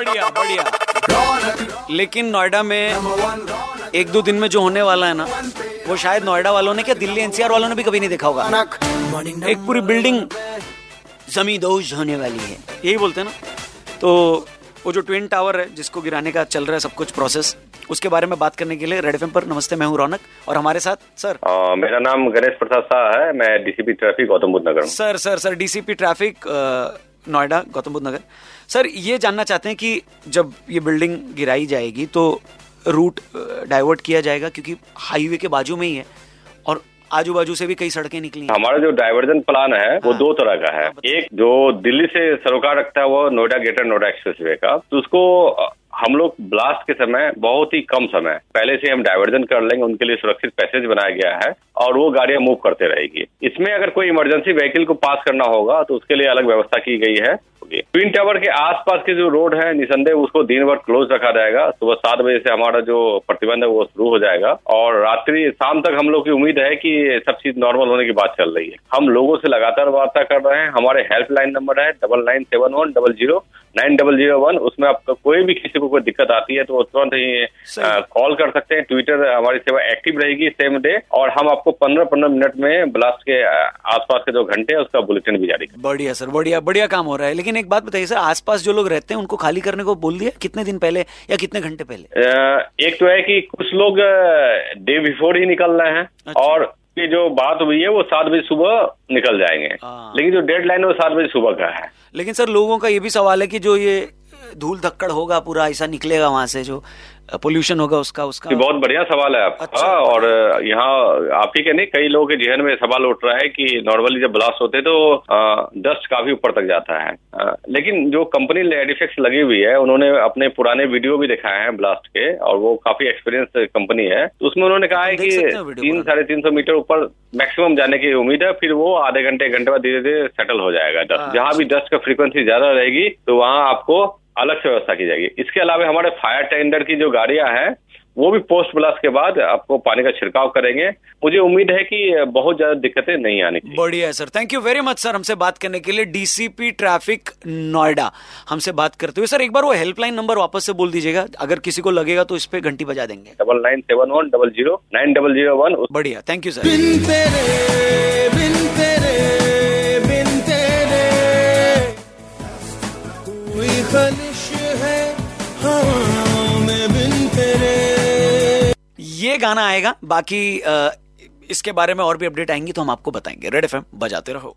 बढ़िया बढ़िया। लेकिन नोएडा में एक दो दिन में जो होने वाला है ना वो शायद नोएडा वालों ने क्या दिल्ली एनसीआर वालों ने भी कभी नहीं देखा होगा? एक पूरी बिल्डिंग जमींदोज होने वाली है। यही बोलते हैं ना? तो वो जो ट्विन टावर है जिसको गिराने का चल रहा है सब कुछ प्रोसेस उसके बारे में बात करने के लिए रेड एफ़ पर नमस्ते मैं हूँ रौनक और हमारे साथ सर आ, मेरा नाम गणेश प्रसाद शाह है मैं DCP traffic Gautam Buddh Nagar sir sir sir DCP traffic Noida Gautam Buddh Nagar. Sir ये जानना चाहते हैं कि जब ये बिल्डिंग गिराई जाएगी तो रूट डाइवर्ट किया जाएगा क्योंकि हाईवे के बाजू में ही है और आजू बाजू से भी कई सड़कें निकली हमारा जो डाइवर्जन प्लान है वो हाँ। दो तरह का है। हाँ, एक जो दिल्ली से सरोकार रखता है वो Noida greater Noida expressway का। तो उसको हम लोग ब्लास्ट के समय बहुत ही कम समय, पहले से हम डाइवर्जन कर लेंगे, उनके लिए सुरक्षित पैसेज बनाया गया है और वो गाड़ियाँ मूव करते रहेगी। इसमें अगर कोई इमरजेंसी व्हीकल को पास करना होगा तो उसके लिए अलग व्यवस्था की गई है। ट्विन टावर के आसपास के जो रोड है, निसंदेह उसको दिन भर क्लोज रखा जाएगा। सुबह सात बजे से हमारा जो प्रतिबंध है, वो शुरू हो जाएगा। और रात्रि, शाम तक हम लोग की उम्मीद है कि सब चीज़ नॉर्मल होने की बात चल रही है। हम लोगों से लगातार वार्ता कर रहे हैं। हमारे हेल्पलाइन नंबर है double nine seven one double zero nine double zero one उसमें आपका कोई भी किसी को कोई दिक्कत आती है तो तुरंत ही कॉल कर सकते हैं। ट्विटर हमारी सेवा एक्टिव रहेगी सेम डे और हम आपको पंद्रह पंद्रह मिनट में ब्लास्ट के आसपास के जो घंटे है उसका बुलेटिन भी जारी बढ़िया सर बढ़िया बढ़िया काम हो रहा है। लेकिन एक बात बताइए सर आसपास जो लोग रहते हैं उनको खाली करने को बोल दिया? कितने दिन पहले या कितने घंटे पहले? एक तो है कि कुछ लोग डे बिफोर ही निकल रहे हैं अच्छा। और की जो बात हुई है वो सात बजे सुबह निकल जाएँगे। हाँ। लेकिन जो डेड लाइन है वो सात बजे सुबह का है। लेकिन सर लोगों का ये भी सवाल है कि जो ये धूल धक्कड़ होगा पूरा ऐसा निकलेगा वहाँ से जो पोल्यूशन होगा उसका उसका। बहुत बढ़िया सवाल है आपका। अच्छा, और यहाँ आप ही के नहीं कई लोगों के जहन में सवाल उठ रहा है कि नॉर्मली जब ब्लास्ट होते तो डस्ट काफ़ी ऊपर तक जाता है। आ, लेकिन जो कंपनी लेडिफेक्स लगी हुई है उन्होंने अपने पुराने वीडियो भी दिखाए हैं ब्लास्ट के और वो काफ़ी एक्सपीरियंस कंपनी है। तो उसमें उन्होंने कहा है कि तीन साढ़े तीन सौ मीटर ऊपर मैक्सिमम जाने की उम्मीद है फिर वो आधे घंटे घंटे बाद धीरे धीरे सेटल हो जाएगा डस्ट हाँ, जहाँ भी डस्ट अच्छा। का फ्रीक्वेंसी ज़्यादा रहेगी तो वहाँ आपको अलग से व्यवस्था की जाएगी। इसके अलावा हमारे फायर टेंडर की जो गाड़ियाँ हैं वो भी पोस्ट ब्लास्ट के बाद आपको पानी का छिड़काव करेंगे। मुझे उम्मीद है कि बहुत ज़्यादा दिक्कतें नहीं आनी चाहिए। बढ़िया है sir. Thank you very much sir हमसे बात करने के लिए। डीसीपी ट्रैफ़िक नोएडा हमसे बात करते हुए। सर एक बार वो हेल्पलाइन नंबर वापस से बोल दीजिएगा। अगर किसी को लगेगा तो इस पे घंटी बजा देंगे। Double nine seven one double zero nine double zero one बढ़िया थैंक यू सर बिन तेरे, बिन तेरे, बिन तेरे, ये गाना आएगा, बाकी इसके बारे में और भी अपडेट आएँगी तो हम आपको बताएँगे। रेड एफएम बजाते रहो।